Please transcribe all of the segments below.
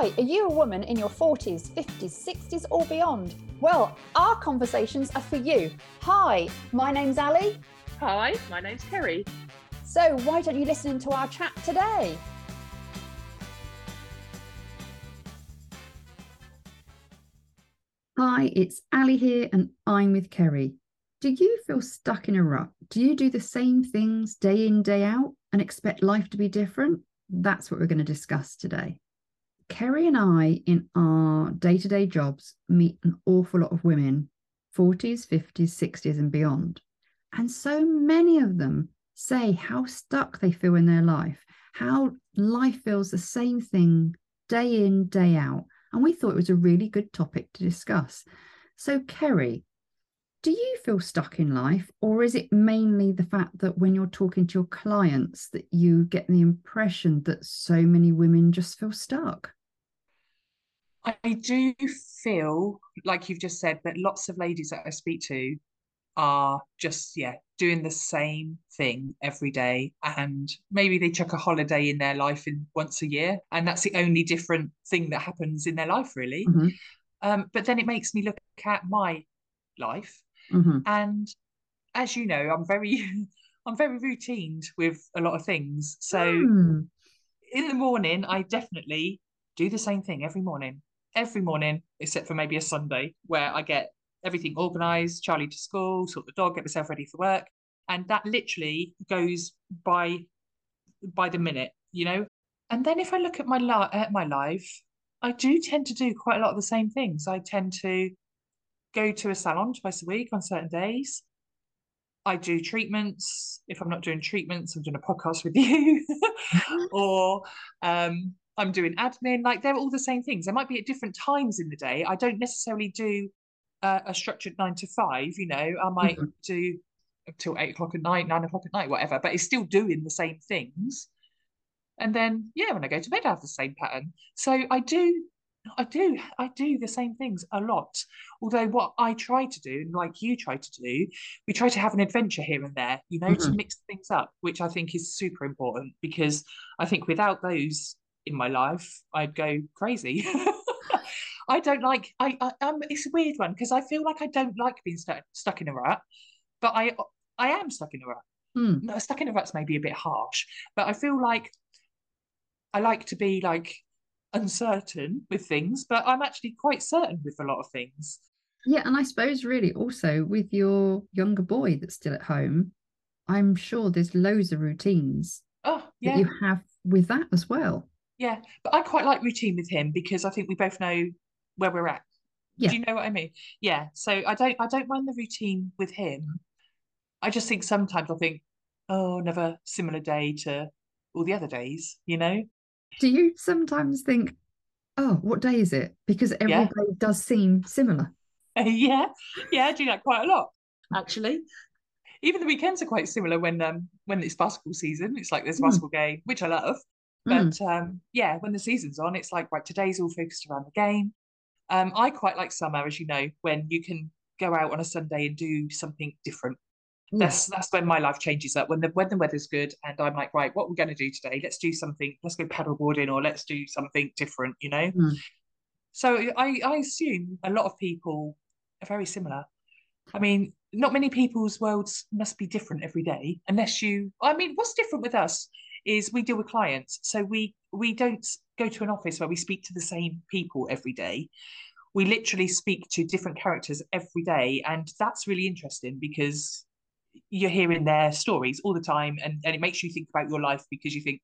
Hi, are you a woman in your 40s, 50s, 60s, or beyond? Well, our conversations are for you. Hi, my name's Ali. Hi, my name's Kerry. So, why don't you listen to our chat today? Hi, it's Ali here, and I'm with Kerry. Do you feel stuck in a rut? Do you do the same things day in, day out and expect life to be different? That's what we're going to discuss today. Kerry and I, in our day to day jobs, meet an awful lot of women, 40s, 50s, 60s, and beyond. And so many of them say how stuck they feel in their life, how life feels the same thing day in, day out. And we thought it was a really good topic to discuss. So, Kerry, do you feel stuck in life, or is it mainly the fact that when you're talking to your clients that you get the impression that so many women just feel stuck? I do feel like you've just said that lots of ladies that I speak to are just yeah doing the same thing every day and maybe they took a holiday in their life in once a year and that's the only different thing that happens in their life really Mhm. um, but then it makes me look at my life Mhm. and as you know i'm very i'm very routined with a lot of things so Hmm. in the morning, I definitely do the same thing every morning. Every morning, except for maybe a Sunday, where I get everything organized, Charlie to school, sort the dog, get myself ready for work. And that literally goes by by the minute, you know? And then if I look at my li- at my life, I do tend to do quite a lot of the same things. I tend to go to a salon twice a week on certain days. I do treatments. If I'm not doing treatments, I'm doing a podcast with you. or um, I'm doing admin. Like they're all the same things. They might be at different times in the day. I don't necessarily do uh, a structured nine to five. You know, I might Mhm. do till eight o'clock at night, nine o'clock at night, whatever. But it's still doing the same things. And then yeah, when I go to bed, I have the same pattern. So I do. I do, I do the same things a lot. Although what I try to do, and like you try to do, we try to have an adventure here and there, you know, to Mhm. mix things up, which I think is super important because I think without those in my life, I'd go crazy. I don't like I, I um it's a weird one because I feel like I don't like being stuck stuck in a rut, but I I am stuck in a rut. No, stuck in a rut's maybe a bit harsh, but I feel like I like to be like uncertain with things, but I'm actually quite certain with a lot of things. Yeah, and I suppose really also with your younger boy that's still at home, I'm sure there's loads of routines Oh, that you have with that as well. Yeah, but I quite like routine with him because I think we both know where we're at. Yeah. Do you know what I mean? Yeah. So I don't I don't mind the routine with him. I just think sometimes I think, oh, another similar day to all the other days, you know? Do you sometimes think, oh, what day is it? Because every Yeah. day does seem similar. yeah. Yeah, I do that quite a lot, actually. Even the weekends are quite similar when um when it's basketball season. It's like there's a Mm. basketball game, which I love. Mm. But um yeah, when the season's on, it's like right, today's all focused around the game. Um, I quite like summer, as you know, when you can go out on a Sunday and do something different. Yeah. That's that's when my life changes up. When the when the weather's good and I'm like, right, what we're we going to do today? Let's do something. Let's go paddleboarding or let's do something different. You know. Mm. So I I assume a lot of people are very similar. I mean, not many people's worlds must be different every day, unless you. I mean, what's different with us is we deal with clients, so we we don't go to an office where we speak to the same people every day. We literally speak to different characters every day, and that's really interesting because you're hearing their stories all the time, and and it makes you think about your life because you think,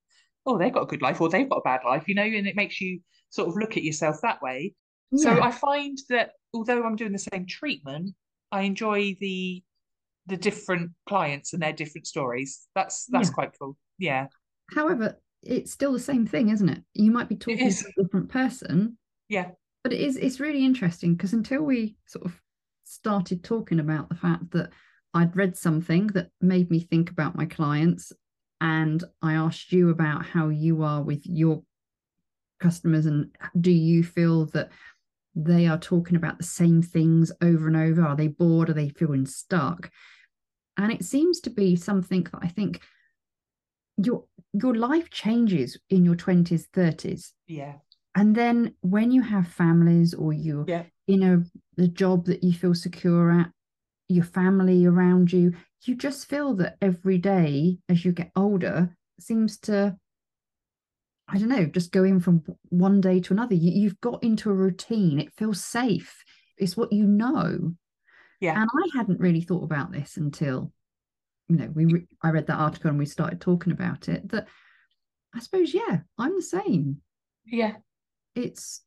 oh, they've got a good life or they've got a bad life, you know, and it makes you sort of look at yourself that way. So I find that although I'm doing the same treatment, I enjoy the the different clients and their different stories. That's that's Yeah. quite cool. Yeah, However, it's still the same thing, isn't it? You might be talking to a different person, yeah, but it is it's really interesting because until we sort of started talking about the fact that I'd read something that made me think about my clients and I asked you about how you are with your customers and do you feel that they are talking about the same things over and over? Are they bored? Are they feeling stuck? And it seems to be something that I think your your life changes in your 20s, 30s. yeah, and then when you have families or you're Yeah. in a the job that you feel secure at your family around you you just feel that every day as you get older seems to i don't know just go in from one day to another you, you've got into a routine it feels safe it's what you know Yeah. and i hadn't really thought about this until you know we re- i read that article and we started talking about it that i suppose yeah i'm the same Yeah. it's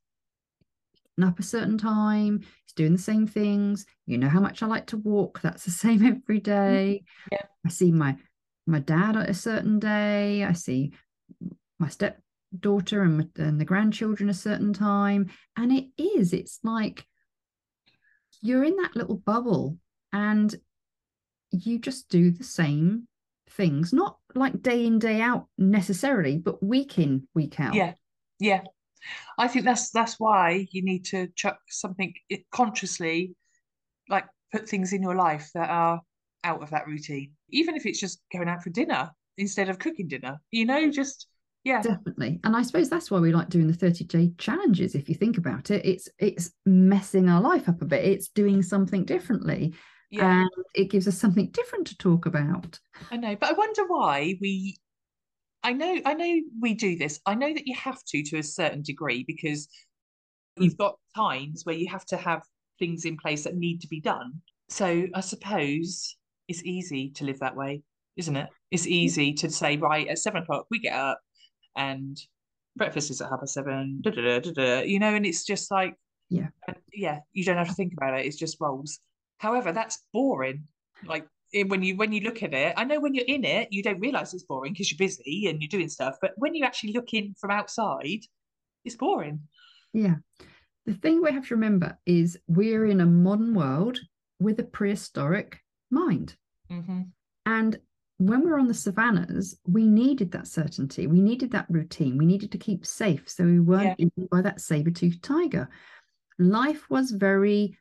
up a certain time it's doing the same things you know how much i like to walk that's the same every day mm-hmm. Yeah. i see my my dad at a certain day i see my stepdaughter and, my- and the grandchildren a certain time and it is it's like you're in that little bubble and you just do the same things not like day in day out necessarily but week in week out Yeah. Yeah. I think that's that's why you need to chuck something it, consciously, like put things in your life that are out of that routine. Even if it's just going out for dinner instead of cooking dinner, you know, just yeah. definitely and i suppose that's why we like doing the 30 day challenges if you think about it it's it's messing our life up a bit it's doing something differently Yeah. and it gives us something different to talk about I know, but I wonder why we. I know, I know we do this. I know that you have to to a certain degree because hmm. you've got times where you have to have things in place that need to be done. So I suppose it's easy to live that way, isn't it? It's easy to say, right, at seven o'clock we get up and breakfast is at half past seven, da, da, da, you know, and it's just like, Yeah. Uh, yeah, you don't have to think about it. It's just rolls. However, that's boring. Like eh, when you when you look at it, I know when you're in it, you don't realize it's boring because you're busy and you're doing stuff. But when you actually look in from outside, it's boring. yeah the thing we have to remember is we're in a modern world with a prehistoric mind hmm And when we were on the savannas, we needed that certainty. We needed that routine. We needed to keep safe so we weren't eaten by that saber-toothed tiger. Life was very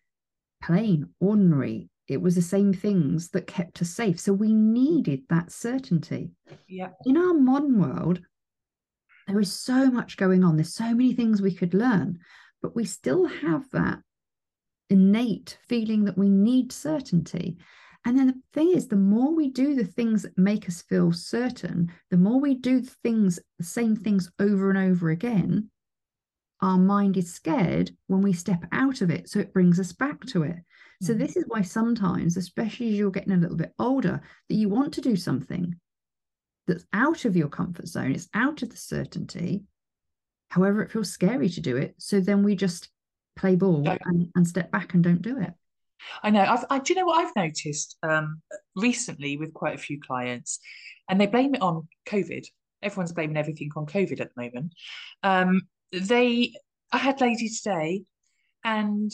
plain, ordinary. It was the same things that kept us safe. So we needed that certainty. Yeah. In our modern world, there is so much going on. There's so many things we could learn, but we still have that innate feeling that we need certainty. And then the thing is, the more we do the things that make us feel certain, the more we do the things, the same things over and over again, our mind is scared when we step out of it. So it brings us back to it. So Mhm. this is why sometimes, especially as you're getting a little bit older, that you want to do something that's out of your comfort zone, it's out of the certainty. However, it feels scary to do it. So then we just play ball and, and step back and don't do it. I know. I've, I, do you know what I've noticed um, recently with quite a few clients, and they blame it on COVID. Everyone's blaming everything on COVID at the moment. Um, they, I had lady today, and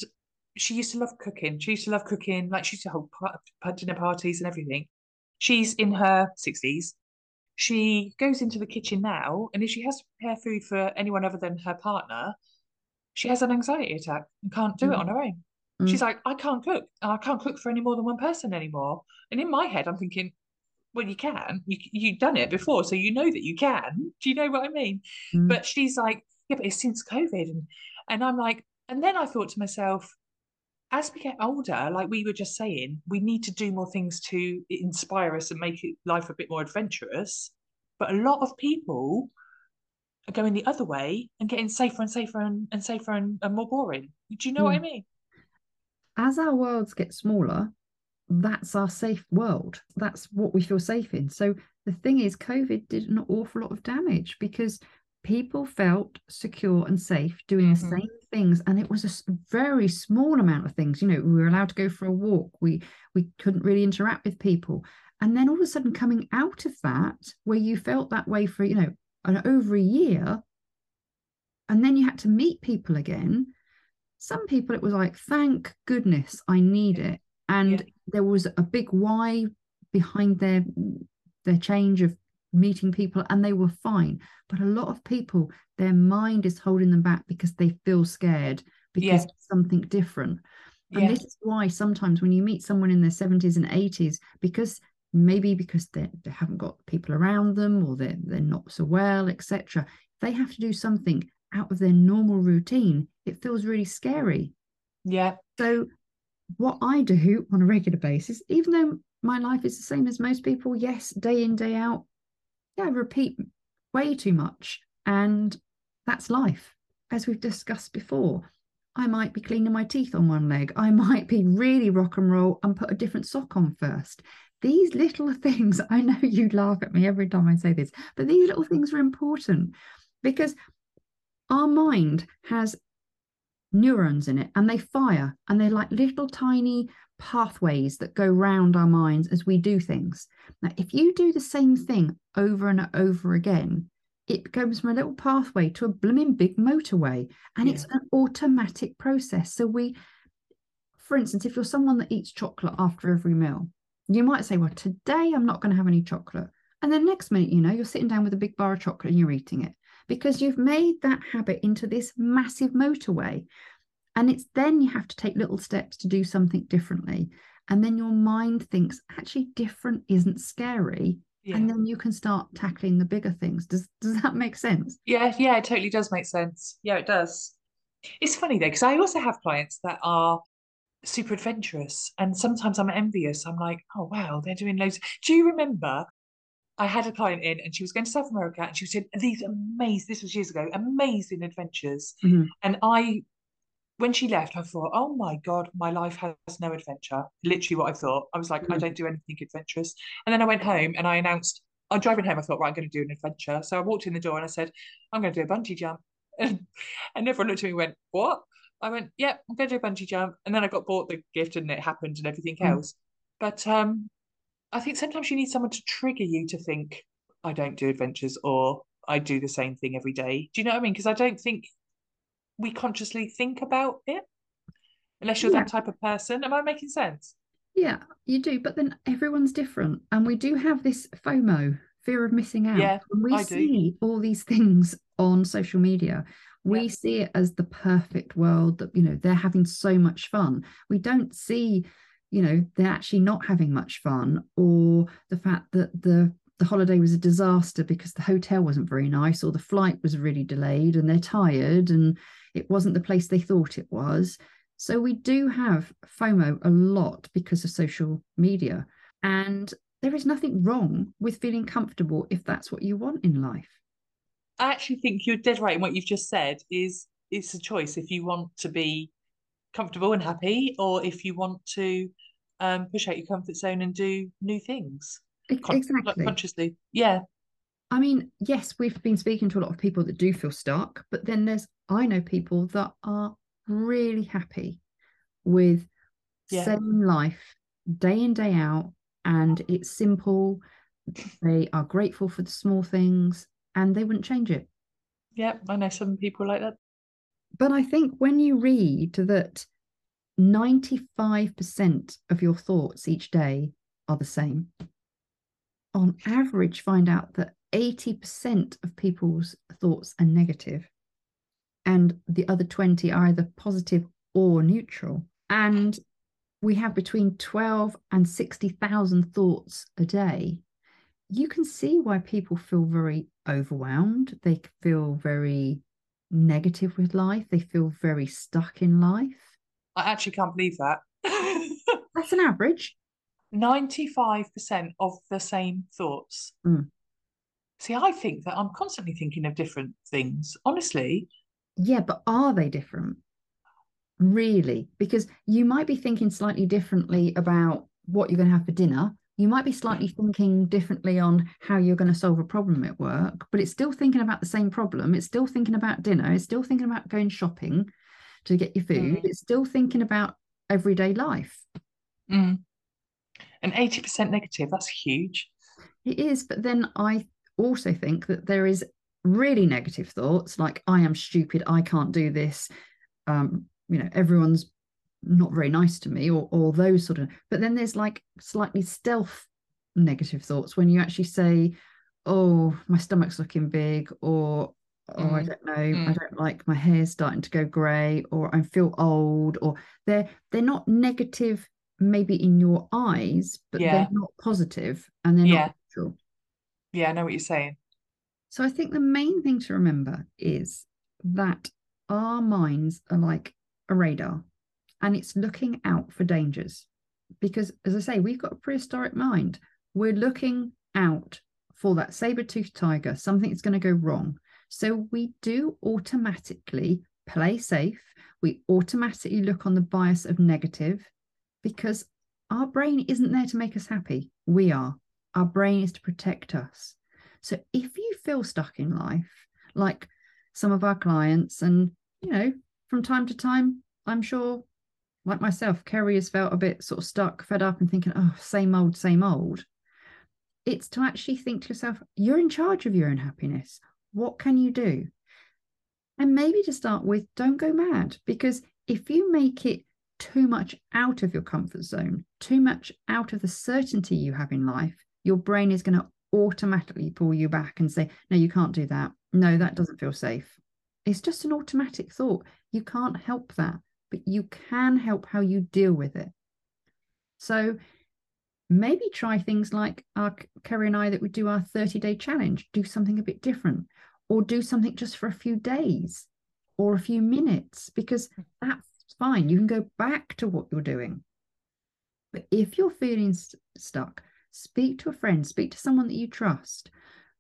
she used to love cooking. She used to love cooking, like she used to hold pa- pa- dinner parties and everything. She's in her sixties. She goes into the kitchen now, and if she has to prepare food for anyone other than her partner, she has an anxiety attack and can't do it Mm. on her own. Mm. She's like, I can't cook. I can't cook for any more than one person anymore. And in my head, I'm thinking, well, you can. You you've done it before, so you know that you can. Do you know what I mean? Mm. But she's like, yeah, but it's since COVID, and and I'm like, and then I thought to myself, as we get older, like we were just saying, we need to do more things to inspire us and make life a bit more adventurous. But a lot of people are going the other way and getting safer and safer and, and safer and, and more boring. Do you know what I hmm. mean? as our worlds get smaller, that's our safe world. That's what we feel safe in. So the thing is, COVID did an awful lot of damage because people felt secure and safe doing Mhm. the same things, and it was a very small amount of things. You know, we were allowed to go for a walk. We we couldn't really interact with people, and then all of a sudden, coming out of that, where you felt that way for you know an over a year, and then you had to meet people again some people it was like thank goodness i need it and Yeah. there was a big why behind their their change of meeting people and they were fine but a lot of people their mind is holding them back because they feel scared because Yeah. something different and Yeah. this is why sometimes when you meet someone in their 70s and 80s because maybe because they, they haven't got people around them or they're, they're not so well etc they have to do something out of their normal routine, it feels really scary. Yeah. So, what I do on a regular basis, even though my life is the same as most people, yes, day in, day out, yeah, repeat way too much. And that's life. As we've discussed before, I might be cleaning my teeth on one leg. I might be really rock and roll and put a different sock on first. These little things, I know you laugh at me every time I say this, but these little things are important because our mind has neurons in it and they fire and they're like little tiny pathways that go round our minds as we do things. Now, if you do the same thing over and over again, it goes from a little pathway to a blooming big motorway and yeah. it's an automatic process. So we, for instance, if you're someone that eats chocolate after every meal, you might say, well, today I'm not going to have any chocolate. And then next minute, you know, you're sitting down with a big bar of chocolate and you're eating it because you've made that habit into this massive motorway. And it's then you have to take little steps to do something differently. And then your mind thinks actually different isn't scary. Yeah. And then you can start tackling the bigger things. Does does that make sense? Yeah, yeah, it totally does make sense. Yeah, it does. It's funny though, because I also have clients that are super adventurous. And sometimes I'm envious. I'm like, oh wow, they're doing loads. Do you remember I had a client in and she was going to South America and she was doing these amazing, this was years ago, amazing adventures. Mm-hmm. And I when she left, I thought, oh my God, my life has no adventure. Literally what I thought. I was like, mm. I don't do anything adventurous. And then I went home and I announced, I'm driving home, I thought, right, I'm going to do an adventure. So I walked in the door and I said, I'm going to do a bungee jump. And, and everyone looked at me and went, what? I went, yeah, I'm going to do a bungee jump. And then I got bought the gift and it happened and everything mm. else. But um, I think sometimes you need someone to trigger you to think, I don't do adventures or I do the same thing every day. Do you know what I mean? Because I don't think we consciously think about it unless you're yeah. that type of person. Am I making sense? Yeah, you do. But then everyone's different. And we do have this FOMO, fear of missing out. Yeah, when we I see do. all these things on social media, we yeah. see it as the perfect world that, you know, they're having so much fun. We don't see, you know, they're actually not having much fun or the fact that the the holiday was a disaster because the hotel wasn't very nice or the flight was really delayed and they're tired and it wasn't the place they thought it was. So we do have FOMO a lot because of social media. And there is nothing wrong with feeling comfortable if that's what you want in life. I actually think you're dead right in what you've just said is it's a choice if you want to be comfortable and happy or if you want to um, push out your comfort zone and do new things. Con- exactly. consciously. Yeah. I mean, yes, we've been speaking to a lot of people that do feel stuck, but then there's, I know people that are really happy with yeah. same life day in, day out, and it's simple. They are grateful for the small things and they wouldn't change it. Yeah, I know some people like that. But I think when you read that 95% of your thoughts each day are the same, on average, find out that 80% of people's thoughts are negative and the other 20 are either positive or neutral. And we have between 12 and 60,000 thoughts a day. You can see why people feel very overwhelmed. They feel very negative with life. They feel very stuck in life. I actually can't believe that. That's an average. 95% of the same thoughts. Mm. See, I think that I'm constantly thinking of different things, honestly. Yeah, but are they different? Really? Because you might be thinking slightly differently about what you're going to have for dinner. You might be slightly thinking differently on how you're going to solve a problem at work, but it's still thinking about the same problem. It's still thinking about dinner. It's still thinking about going shopping to get your food. Mm. It's still thinking about everyday life. Mm. And 80% negative, that's huge. It is. But then I also think that there is really negative thoughts like i am stupid i can't do this um you know everyone's not very nice to me or or those sort of but then there's like slightly stealth negative thoughts when you actually say oh my stomach's looking big or oh mm. i don't know mm. i don't like my hair starting to go grey or i feel old or they're they're not negative maybe in your eyes but yeah. they're not positive and they're yeah. not neutral yeah, I know what you're saying. So I think the main thing to remember is that our minds are like a radar and it's looking out for dangers. Because, as I say, we've got a prehistoric mind. We're looking out for that saber toothed tiger, something that's going to go wrong. So we do automatically play safe. We automatically look on the bias of negative because our brain isn't there to make us happy. We are. Our brain is to protect us. So if you feel stuck in life, like some of our clients, and you know, from time to time, I'm sure, like myself, Kerry has felt a bit sort of stuck, fed up, and thinking, oh, same old, same old. It's to actually think to yourself, you're in charge of your own happiness. What can you do? And maybe to start with, don't go mad because if you make it too much out of your comfort zone, too much out of the certainty you have in life, your brain is going to automatically pull you back and say, No, you can't do that. No, that mm. doesn't feel safe. It's just an automatic thought. You can't help that, but you can help how you deal with it. So maybe try things like our Kerry and I that we do our 30 day challenge, do something a bit different, or do something just for a few days or a few minutes, because mm. that's fine. You can go back to what you're doing. But if you're feeling st- stuck, speak to a friend, speak to someone that you trust,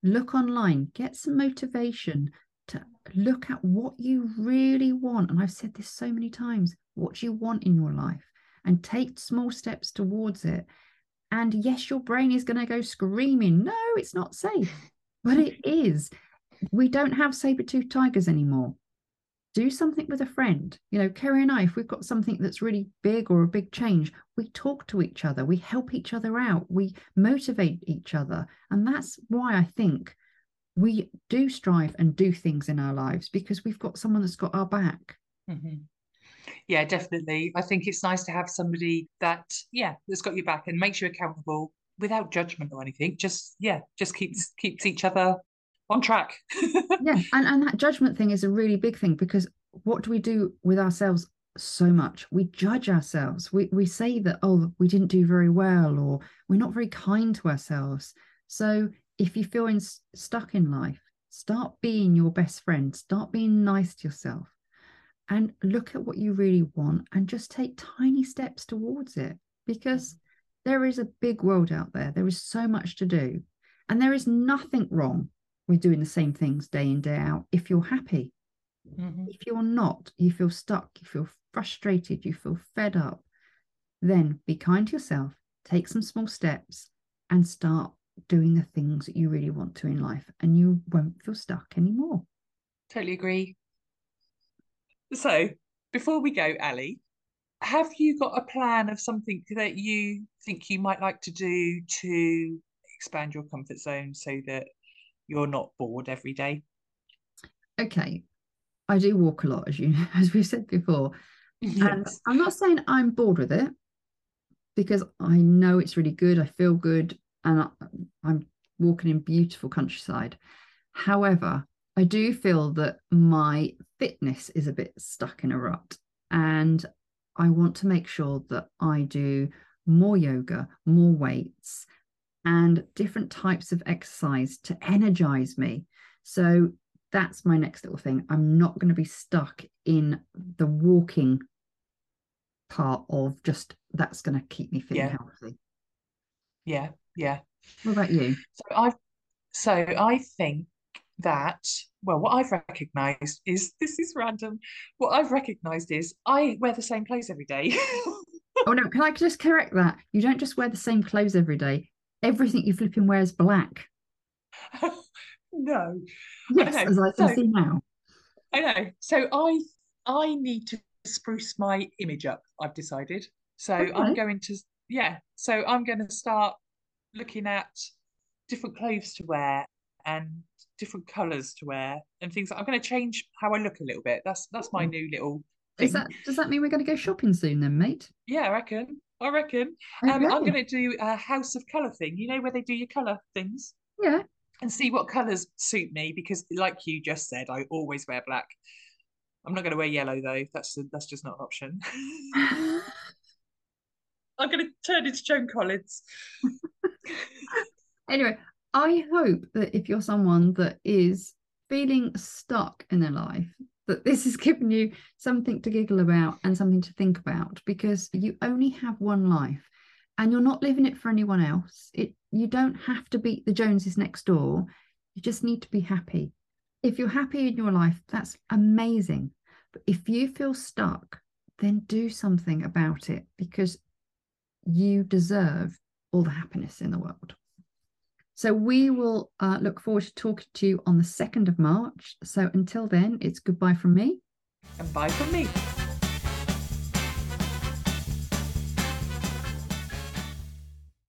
look online, get some motivation to look at what you really want. And I've said this so many times what do you want in your life and take small steps towards it. And yes, your brain is going to go screaming, no, it's not safe, but it is. We don't have saber tooth tigers anymore do something with a friend. You know, Kerry and I, if we've got something that's really big or a big change, we talk to each other, we help each other out, we motivate each other. And that's why I think we do strive and do things in our lives because we've got someone that's got our back. Mm-hmm. Yeah, definitely. I think it's nice to have somebody that, yeah, that's got your back and makes you accountable without judgment or anything. Just, yeah, just keeps keeps each other on track. yeah, and, and that judgment thing is a really big thing because what do we do with ourselves so much? We judge ourselves. We we say that, oh, we didn't do very well, or we're not very kind to ourselves. So if you feel in, stuck in life, start being your best friend, start being nice to yourself, and look at what you really want and just take tiny steps towards it because mm-hmm. there is a big world out there. There is so much to do. And there is nothing wrong we're doing the same things day in, day out if you're happy. Mm-hmm. If you're not, you feel stuck, you feel frustrated, you feel fed up, then be kind to yourself, take some small steps, and start doing the things that you really want to in life, and you won't feel stuck anymore. Totally agree. So, before we go, Ali, have you got a plan of something that you think you might like to do to expand your comfort zone so that you're not bored every day. Okay. I do walk a lot, as you as we said before. Yes. And I'm not saying I'm bored with it because I know it's really good. I feel good and I, I'm walking in beautiful countryside. However, I do feel that my fitness is a bit stuck in a rut. And I want to make sure that I do more yoga, more weights, and different types of exercise to energize me. So that's my next little thing. I'm not going to be stuck in the walking part of just that's going to keep me feeling yeah. healthy. Yeah, yeah. What about you? So I so I think that well what I've recognized is this is random. What I've recognized is I wear the same clothes every day. oh no, can I just correct that? You don't just wear the same clothes every day everything you flipping wear is black. no. Yes, I as I can so, see now. I know. So I I need to spruce my image up, I've decided. So okay. I'm going to yeah, so I'm going to start looking at different clothes to wear and different colours to wear and things. I'm going to change how I look a little bit. That's that's my new little. Thing. Is that does that mean we're going to go shopping soon then, mate? Yeah, I reckon. I reckon. Um, I'm going to do a House of Colour thing. You know where they do your colour things? Yeah. And see what colours suit me because, like you just said, I always wear black. I'm not going to wear yellow though. That's that's just not an option. I'm going to turn into Joan Collins. anyway, I hope that if you're someone that is feeling stuck in their life, that this has given you something to giggle about and something to think about because you only have one life and you're not living it for anyone else. It you don't have to beat the Joneses next door. You just need to be happy. If you're happy in your life, that's amazing. But if you feel stuck, then do something about it because you deserve all the happiness in the world. So we will uh, look forward to talking to you on the 2nd of March. So until then, it's goodbye from me. And bye from me.